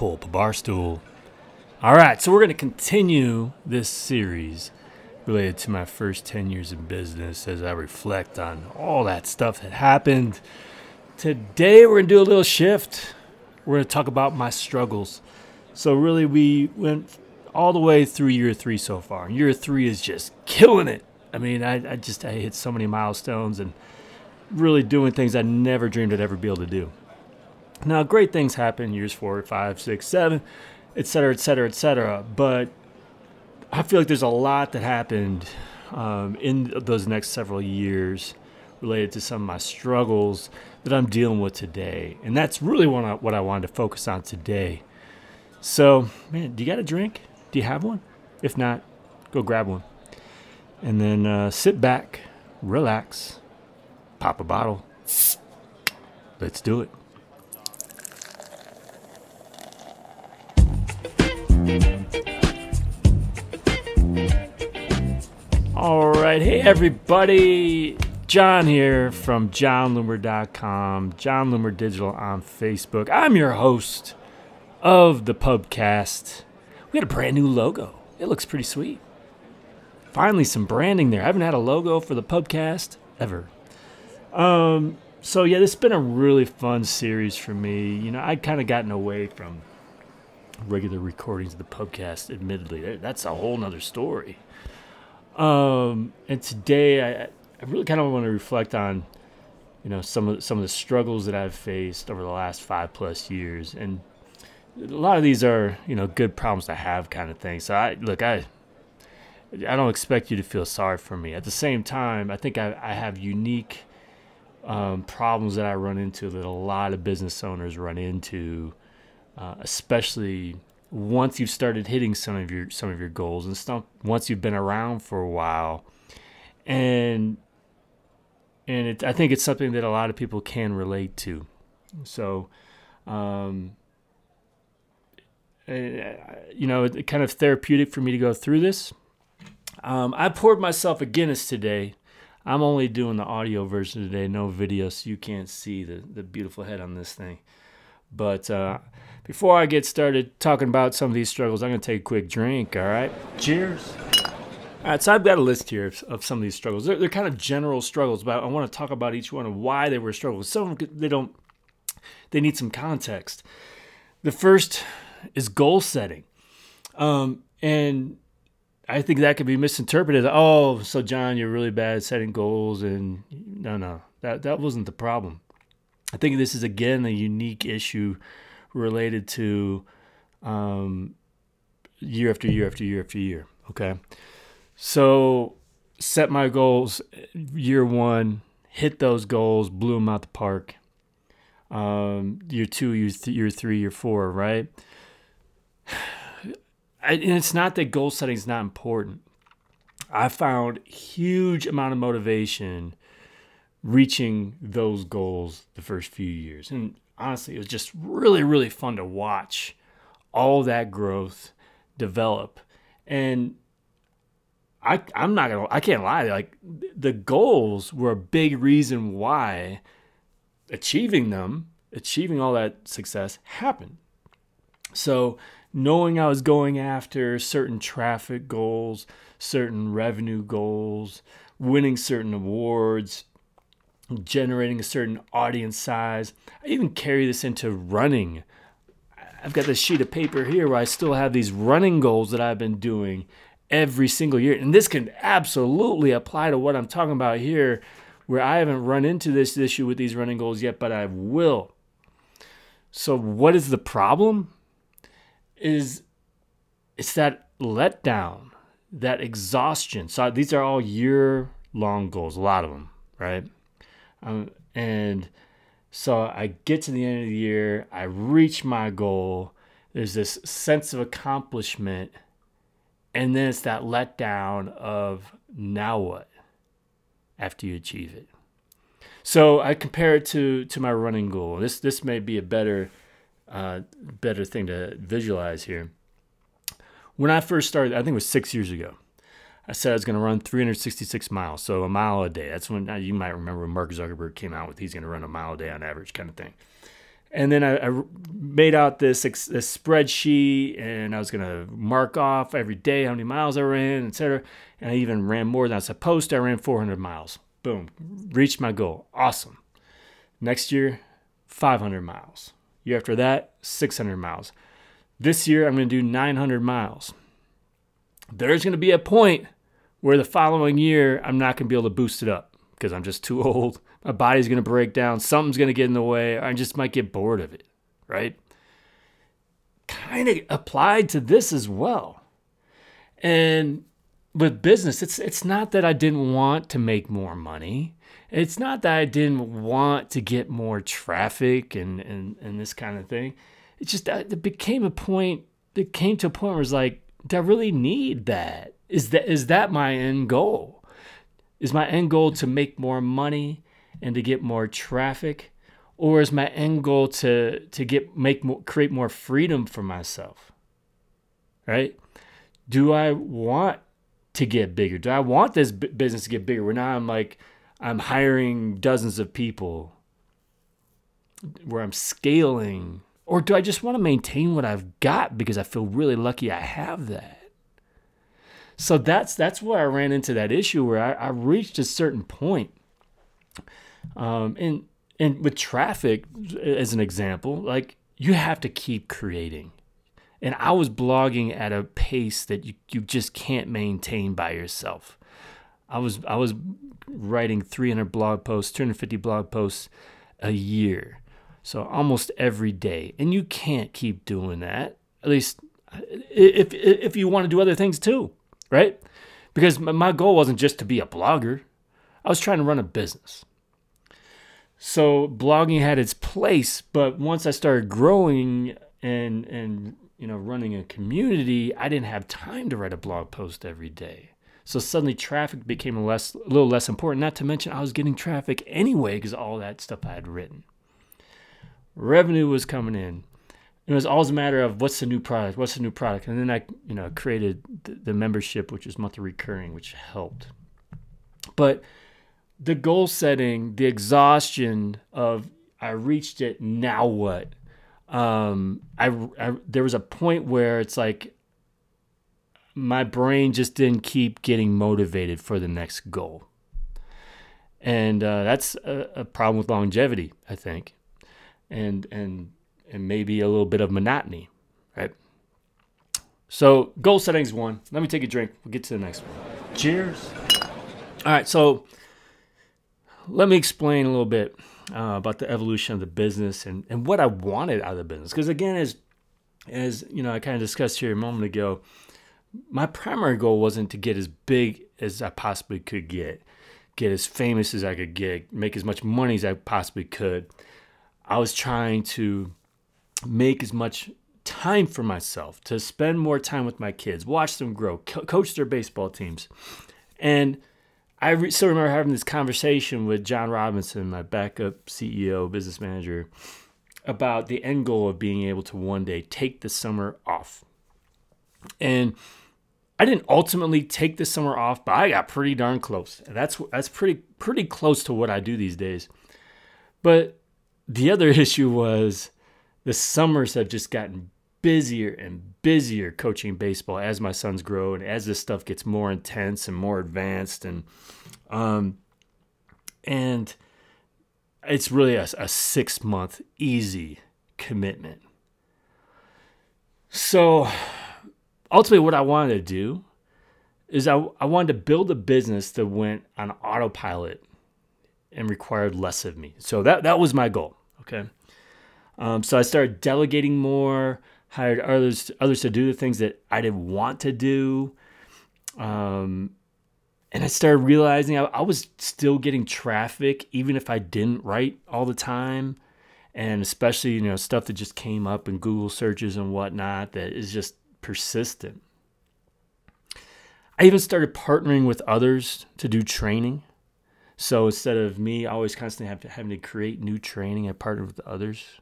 pull up a bar stool. All right, so we're going to continue this series related to my first 10 years in business as I reflect on all that stuff that happened. Today, we're going to do a little shift. We're going to talk about my struggles. So, really, we went all the way through year three so far. And Year three is just killing it. I mean, I, I just I hit so many milestones and really doing things I never dreamed I'd ever be able to do. Now, great things happen years four, five, six, seven, et cetera, et cetera, et cetera. But I feel like there's a lot that happened um, in those next several years related to some of my struggles that I'm dealing with today. And that's really what I, what I wanted to focus on today. So, man, do you got a drink? Do you have one? If not, go grab one. And then uh, sit back, relax, pop a bottle. Let's do it. All right. Hey, everybody. Jon here from jonloomer.com, Jon Loomer Digital on Facebook. I'm your host of the Pubcast. We got a brand new logo. It looks pretty sweet. Finally, some branding there. I haven't had a logo for the Pubcast ever. Um, so yeah, this has been a really fun series for me. You know, I'd kind of gotten away from regular recordings of the podcast. Admittedly, that's a whole nother story. Um, and today I, I really kind of want to reflect on, you know, some of some of the struggles that I've faced over the last five plus years, and a lot of these are you know good problems to have kind of thing. So I look, I I don't expect you to feel sorry for me. At the same time, I think I, I have unique um, problems that I run into that a lot of business owners run into, uh, especially once you've started hitting some of your some of your goals and stuff once you've been around for a while. And and it, I think it's something that a lot of people can relate to. So um, eh, you know kind of therapeutic for me to go through this. Um, I poured myself a Guinness today. I'm only doing the audio version today no video so you can't see the, the beautiful head on this thing. But uh, before I get started talking about some of these struggles, I'm going to take a quick drink, all right? Cheers. All right, so I've got a list here of, of some of these struggles. They're, they're, kind of general struggles, but I want to talk about each one and why they were struggles. Some of them, they don't, they need some context. The first is goal setting. Um, and I think that could be misinterpreted. Oh, so Jon, you're really bad at setting goals. And no, no, that, that wasn't the problem. I think this is again a unique issue related to um, year after year after year after year. Okay, so set my goals year one, hit those goals, blew them out the park. Um, year two, year, th- year three, year four, right? And it's not that goal setting is not important. I found huge amount of motivation reaching those goals the first few years. And honestly, it was just really, really fun to watch all that growth develop. And I, I'm not gonna, I can't lie. Like the goals were a big reason why achieving them, achieving all that success happened. So knowing I was going after certain traffic goals, certain revenue goals, winning certain awards, generating a certain audience size. I even carry this into running. I've got this sheet of paper here where I still have these running goals that I've been doing every single year. And this can absolutely apply to what I'm talking about here, where I haven't run into this issue with these running goals yet, but I will. So, what is the problem? Is it's that letdown, that exhaustion. So, these are all year long goals, a lot of them, right? Um, and so I get to the end of the year, I reach my goal. There's this sense of accomplishment, and then it's that letdown of now what after you achieve it. So I compare it to to my running goal. This this may be a better uh, better thing to visualize here. When I first started, I think it was six years ago. I said I was going to run 366 miles, so a mile a day. That's when uh, you might remember when Mark Zuckerberg came out with he's going to run a mile a day on average, kind of thing. And then I, I made out this, this spreadsheet and I was going to mark off every day how many miles I ran, etc. And I even ran more than I was supposed to. I ran 400 miles. Boom. Reached my goal. Awesome. Next year, 500 miles. Year after that, 600 miles. This year, I'm going to do 900 miles. There's going to be a point where the following year, I'm not going to be able to boost it up because I'm just too old. My body's going to break down. Something's going to get in the way. I just might get bored of it, right? Kind of applied to this as well. And with business, it's it's not that I didn't want to make more money. It's not that I didn't want to get more traffic and and, and this kind of thing. It's just that it became a point. It came to a point where it's like, do I really need that? Is that is that my end goal? Is my end goal to make more money and to get more traffic, or is my end goal to to get make more, create more freedom for myself? Right? Do I want to get bigger? Do I want this business to get bigger? Where now I'm like I'm hiring dozens of people, where I'm scaling, or do I just want to maintain what I've got because I feel really lucky I have that? So that's that's where I ran into that issue where I, I reached a certain point. Um, and and with traffic, as an example, like you have to keep creating. And I was blogging at a pace that you, you just can't maintain by yourself. I was I was writing 300 blog posts, 250 blog posts a year. So almost every day. And you can't keep doing that. At least if if you want to do other things too right? Because my goal wasn't just to be a blogger, I was trying to run a business. So blogging had its place, but once I started growing and and you know running a community, I didn't have time to write a blog post every day. So suddenly traffic became less a little less important. Not to mention I was getting traffic anyway because all that stuff I had written. Revenue was coming in it was always a matter of what's the new product, what's the new product, and then I, you know, created the, the membership, which is monthly recurring, which helped. But the goal setting, the exhaustion of I reached it, now what? Um, I, I there was a point where it's like my brain just didn't keep getting motivated for the next goal, and uh, that's a, a problem with longevity, I think, and and and maybe a little bit of monotony, right? So goal setting is one. Let me take a drink. We'll get to the next one. Cheers. All right, so let me explain a little bit uh, about the evolution of the business and, and what I wanted out of the business. Because again, as as you know, I kind of discussed here a moment ago, my primary goal wasn't to get as big as I possibly could get, get as famous as I could get, make as much money as I possibly could. I was trying to make as much time for myself to spend more time with my kids, watch them grow, co- coach their baseball teams. And I re- still remember having this conversation with John Robinson, my backup CEO, business manager, about the end goal of being able to one day take the summer off. And I didn't ultimately take the summer off, but I got pretty darn close. That's that's pretty pretty close to what I do these days. But the other issue was the summers have just gotten busier and busier coaching baseball as my sons grow and as this stuff gets more intense and more advanced. And um and it's really a, a six month easy commitment. So ultimately what i wanted to do is I, I wanted to build a business that went on autopilot and required less of me. So that that was my goal okay um, so I started delegating more, hired others others to do the things that I didn't want to do. Um, and I started realizing I, I, was still getting traffic, even if I didn't write all the time, and especially you know stuff that just came up in Google searches and whatnot that is just persistent. I even started partnering with others to do training. So instead of me always constantly to, having to create new training, I partnered with others.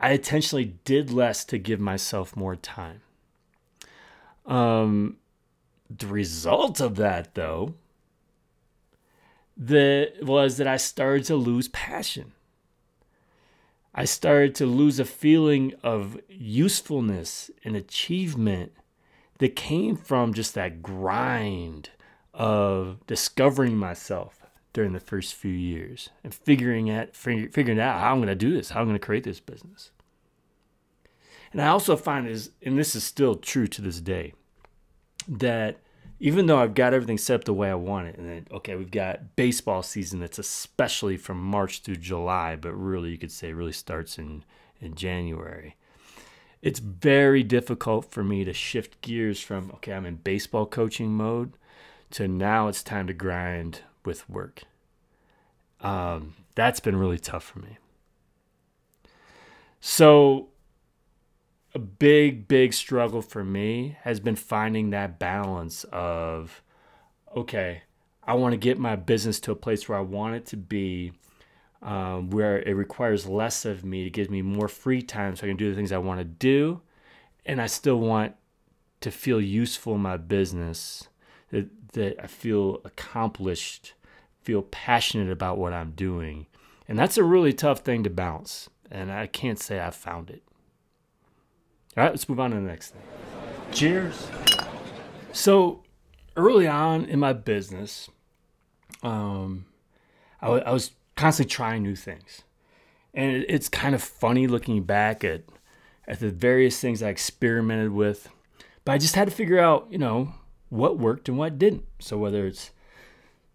I intentionally did less to give myself more time. Um, the result of that, though, the was that I started to lose passion. I started to lose a feeling of usefulness and achievement that came from just that grind of discovering myself during the first few years and figuring out figuring out how I'm going to do this, how I'm going to create this business. And I also find is and this is still true to this day that even though I've got everything set up the way I want it, and then okay, we've got baseball season that's especially from March through July, but really you could say really starts in in January. It's very difficult for me to shift gears from okay, I'm in baseball coaching mode to now it's time to grind with work. Um, that's been really tough for me. So a big, big struggle for me has been finding that balance of, okay, I want to get my business to a place where I want it to be, um, where it requires less of me to give me more free time so I can do the things I want to do. And I still want to feel useful in my business, that I feel accomplished, feel passionate about what I'm doing. And that's a really tough thing to balance. And I can't say I've found it. All right, let's move on to the next thing. Cheers. So, early on in my business, um, I, w- I was constantly trying new things, and it, it's kind of funny looking back at at the various things I experimented with. But I just had to figure out, you know, what worked and what didn't. So whether it's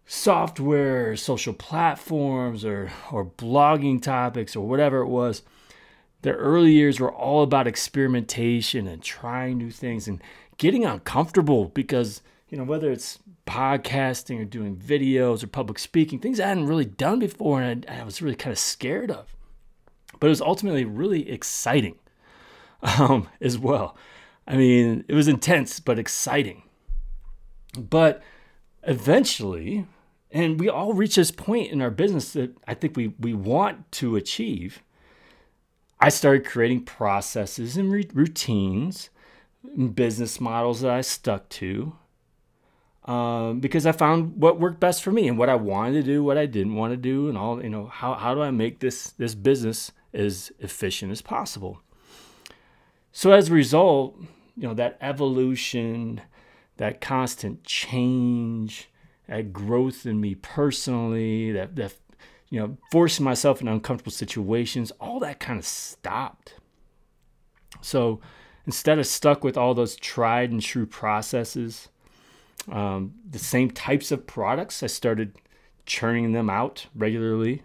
software, social platforms, or or blogging topics, or whatever it was the early years were all about experimentation and trying new things and getting uncomfortable because, you know, whether it's podcasting or doing videos or public speaking, things I hadn't really done before and I, I was really kind of scared of. But it was ultimately really exciting um, as well. I mean, it was intense, but exciting. But eventually, and we all reach this point in our business that I think we, we want to achieve I started creating processes and routines and business models that I stuck to um, because I found what worked best for me and what I wanted to do, what I didn't want to do, and all. You know, how how do I make this this business as efficient as possible? So as a result, you know that evolution, that constant change, that growth in me personally, that that you know, forcing myself in uncomfortable situations, all that kind of stopped. So instead of stuck with all those tried and true processes, um, the same types of products, I started churning them out regularly.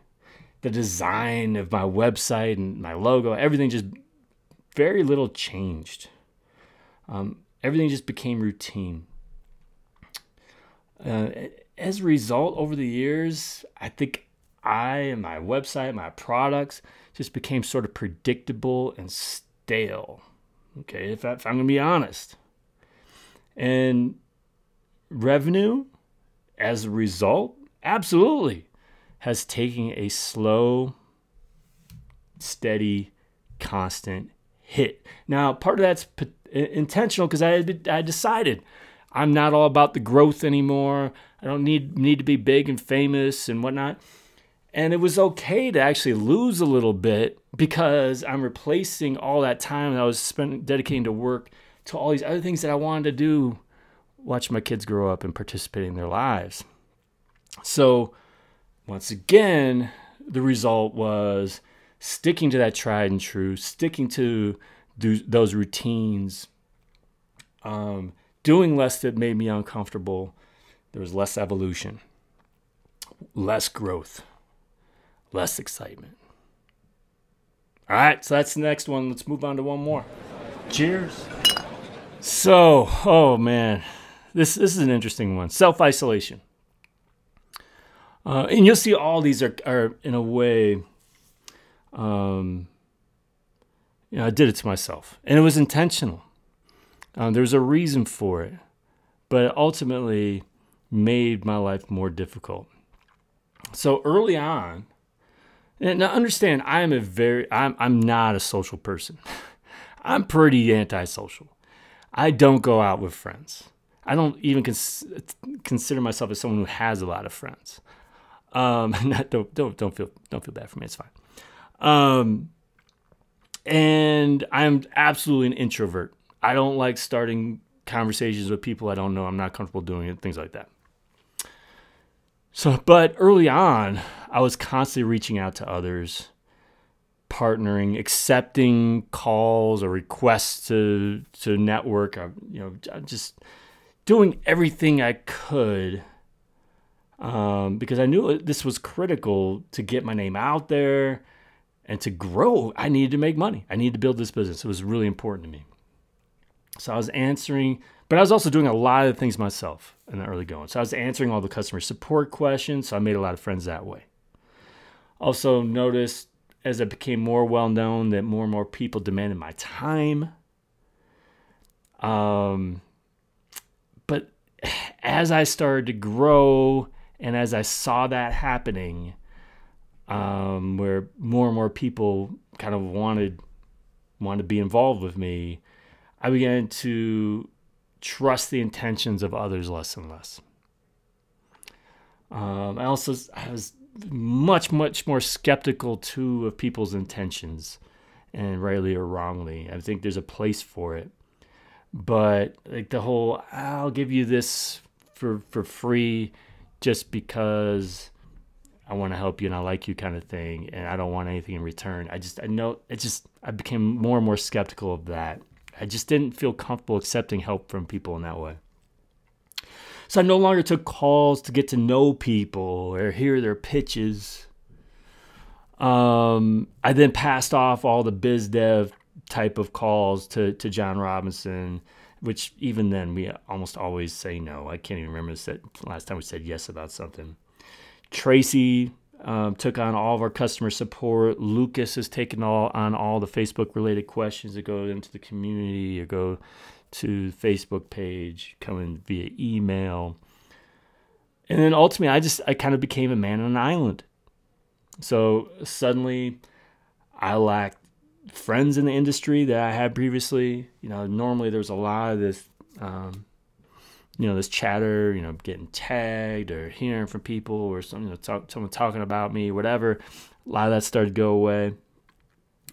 The design of my website and my logo, everything just very little changed. Um, everything just became routine. Uh, as a result, over the years, I think I and my website, my products just became sort of predictable and stale. Okay, if, I, if I'm going to be honest. And revenue, as a result, absolutely has taken a slow, steady, constant hit. Now, part of that's intentional because I, I decided I'm not all about the growth anymore. I don't need need to be big and famous and whatnot. And it was okay to actually lose a little bit because I'm replacing all that time that I was spending dedicating to work to all these other things that I wanted to do, watch my kids grow up and participate in their lives. So, once again, the result was sticking to that tried and true, sticking to those routines, um, doing less that made me uncomfortable. There was less evolution, less growth less excitement. All right, so that's the next one. Let's move on to one more. Cheers. So, oh man, this this is an interesting one. Self isolation, uh, and you'll see all these are are in a way. Um, you know, I did it to myself, and it was intentional. Um, was a reason for it, but it ultimately made my life more difficult. So early on, and now understand, I am a very, I'm, I'm not a social person. I'm pretty antisocial. I don't go out with friends. I don't even cons- consider myself as someone who has a lot of friends. Um, not, don't, don't, don't feel, don't feel bad for me. It's fine. Um, and I'm absolutely an introvert. I don't like starting conversations with people I don't know. I'm not comfortable doing it, things like that. So, but early on, I was constantly reaching out to others, partnering, accepting calls or requests to to network. Or, you know, just doing everything I could um, because I knew this was critical to get my name out there and to grow. I needed to make money. I needed to build this business. It was really important to me. So I was answering, but I was also doing a lot of things myself in the early going. So I was answering all the customer support questions. So I made a lot of friends that way. Also noticed as I became more well known that more and more people demanded my time. Um, but as I started to grow and as I saw that happening, um, where more and more people kind of wanted wanted to be involved with me, I began to trust the intentions of others less and less. Um, I also I was much much more skeptical too of people's intentions, and rightly or wrongly. I think there's a place for it, but like the whole I'll give you this for for free just because I want to help you and I like you kind of thing, and I don't want anything in return. I just I know it just I became more and more skeptical of that. I just didn't feel comfortable accepting help from people in that way. So I no longer took calls to get to know people or hear their pitches. Um, I then passed off all the biz dev type of calls to, to John Robinson, which even then we almost always say no. I can't even remember the last time we said yes about something. Tracy um, took on all of our customer support. Lucas has taken all on all the Facebook related questions that go into the community or go to the Facebook page, coming via email. And then ultimately, I just I kind of became a man on an island. So suddenly, I lacked friends in the industry that I had previously. You know, normally there's a lot of this um, you know this chatter you know getting tagged or hearing from people or some, you know, talk, someone talking about me whatever a lot of that started to go away.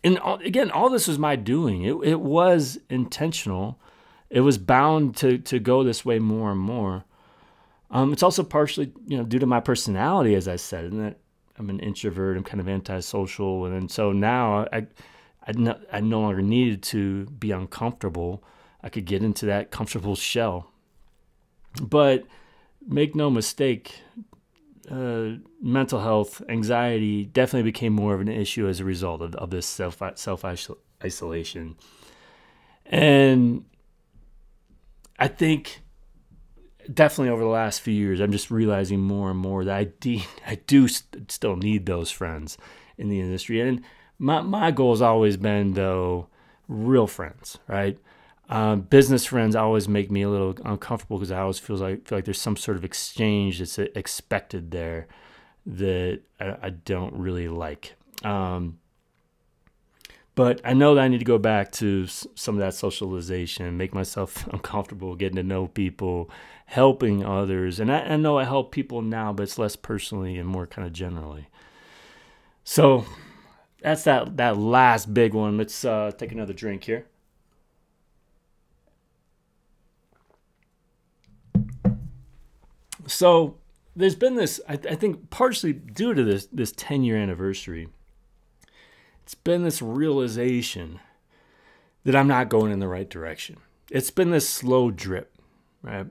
And all, again all this was my doing. It, it was intentional. It was bound to, to go this way more and more. Um, it's also partially you know due to my personality as i said and that i'm an introvert i'm kind of antisocial and then so now i I no, I no longer needed to be uncomfortable. I could get into that comfortable shell but make no mistake, uh, mental health, anxiety definitely became more of an issue as a result of, of this self self isolation. And I think definitely over the last few years, I'm just realizing more and more that I, de- I do st- still need those friends in the industry. And my, my goal has always been, though, real friends, right? Um, business friends always make me a little uncomfortable because I always feel like feel like there's some sort of exchange that's expected there that I, I don't really like. Um, but I know that I need to go back to some of that socialization, make myself uncomfortable, getting to know people, helping others, and I, I know I help people now, but it's less personally and more kind of generally. So that's that that last big one. Let's uh, take another drink here. So there's been this, I, I think, partially due to this this 10 year anniversary. It's been this realization that I'm not going in the right direction. It's been this slow drip, right?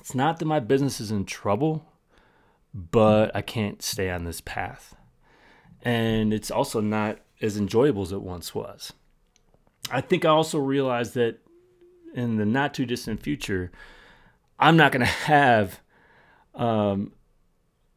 It's not that my business is in trouble, but I can't stay on this path. And it's also not as enjoyable as it once was. I think I also realized that in the not too distant future, I'm not going to have um,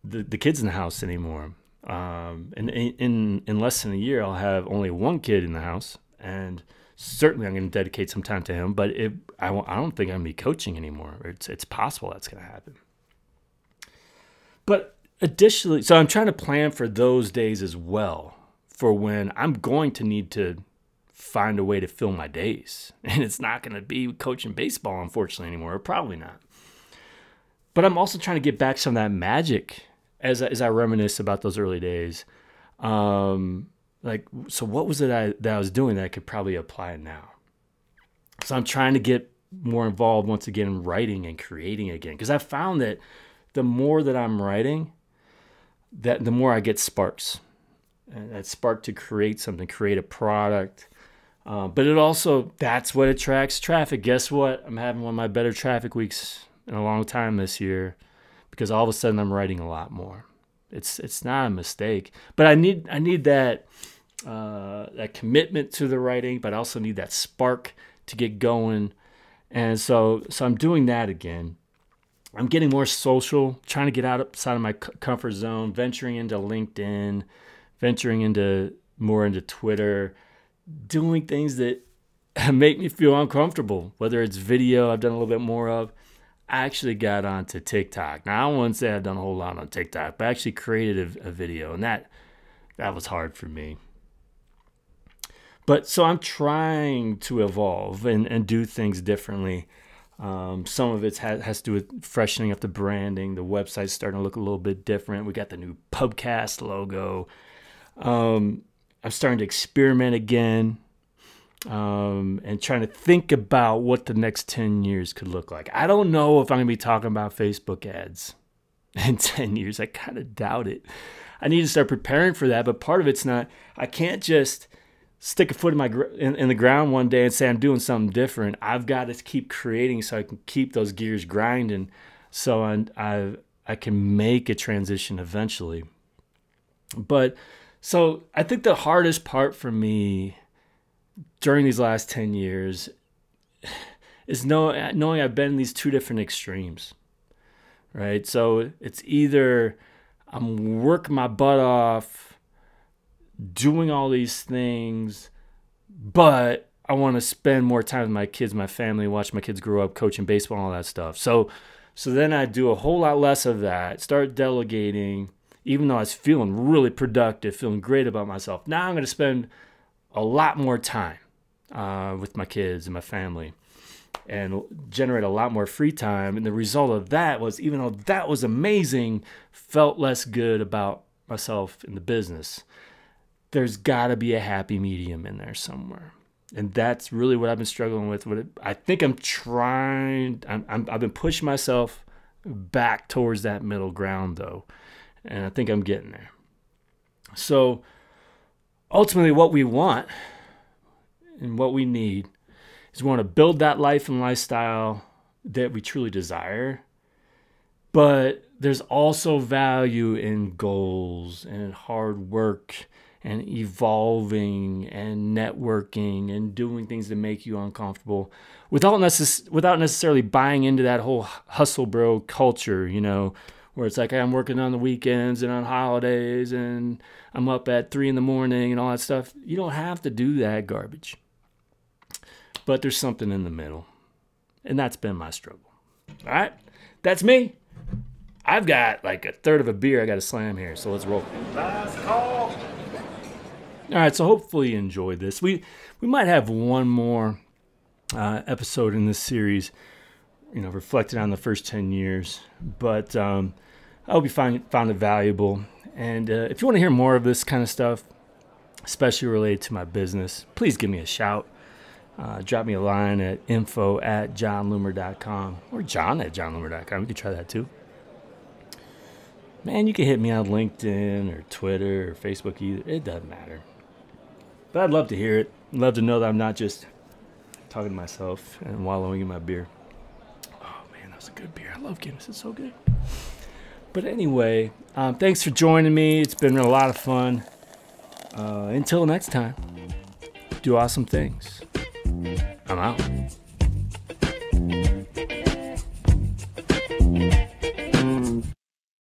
the the kids in the house anymore. Um, and in, in less than a year, I'll have only one kid in the house, and certainly I'm going to dedicate some time to him. But it, I, I don't think I'm going to be coaching anymore. It's it's possible that's going to happen. But additionally, so I'm trying to plan for those days as well, for when I'm going to need to find a way to fill my days, and it's not going to be coaching baseball, unfortunately, anymore. Probably not. But I'm also trying to get back some of that magic as as I reminisce about those early days. Um, like so what was it I, that I was doing that I could probably apply now? So I'm trying to get more involved once again in writing and creating again because I found that the more that I'm writing, that the more I get sparks, and that spark to create something, create a product. Uh, but it also that's what attracts traffic. Guess what? I'm having one of my better traffic weeks in a long time this year because all of a sudden I'm writing a lot more. It's it's not a mistake, but I need I need that uh, that commitment to the writing, but I also need that spark to get going. And so so I'm doing that again. I'm getting more social, trying to get outside of my comfort zone, venturing into LinkedIn, venturing into more into Twitter, doing things that make me feel uncomfortable, whether it's video I've done a little bit more of. I actually got onto TikTok. Now I wouldn't say I've done a whole lot on TikTok, but I actually created a, a video, and that that was hard for me. But so I'm trying to evolve and, and do things differently. Um, some of it has, has to do with freshening up the branding. The website's starting to look a little bit different. We got the new Pubcast logo. Um, I'm starting to experiment again um, and trying to think about what the next 10 years could look like. I don't know if I'm going to be talking about Facebook ads in 10 years. I kind of doubt it. I need to start preparing for that, but part of it's not, I can't just stick a foot in my in, in, the ground one day and say I'm doing something different. I've got to keep creating so I can keep those gears grinding, so I I I can make a transition eventually. But so I think the hardest part for me during these last ten years is know, knowing I've been in these two different extremes, right? So it's either I'm working my butt off doing all these things, but I want to spend more time with my kids, my family, watch my kids grow up, coaching baseball, all that stuff. So, so then I do a whole lot less of that. Start delegating, even though I was feeling really productive, feeling great about myself. Now I'm going to spend a lot more time uh, with my kids and my family, and generate a lot more free time. And the result of that was, even though that was amazing, felt less good about myself in the business there's got to be a happy medium in there somewhere. And that's really what I've been struggling with. What I think I'm trying, I'm, I'm, I've been pushing myself back towards that middle ground though. And I think I'm getting there. So ultimately, what we want and what we need is we want to build that life and lifestyle that we truly desire. But there's also value in goals and hard work and evolving and networking and doing things that make you uncomfortable without necess- without necessarily buying into that whole hustle bro culture, you know, where it's like I'm working on the weekends and on holidays and I'm up at three in the morning and all that stuff. You don't have to do that garbage. But there's something in the middle. And that's been my struggle. All right. That's me. I've got like a third of a beer I got to slam here. So let's roll. Last call. All right, so hopefully you enjoyed this. We we might have one more uh, episode in this series, you know, reflected on the first ten years. But um, I hope you find found it valuable. And uh, if you want to hear more of this kind of stuff, especially related to my business, please give me a shout. Uh, drop me a line at info at jonloomer.com or jon at jonloomer.com. You can try that too. Man, you can hit me on LinkedIn or Twitter or Facebook either. It doesn't matter. But I'd love to hear it. I'd love to know that I'm not just talking to myself and wallowing in my beer. A good beer. I love Guinness. It's so good. But anyway, um, thanks for joining me. It's been a lot of fun. Uh, until next time, do awesome things. I'm out.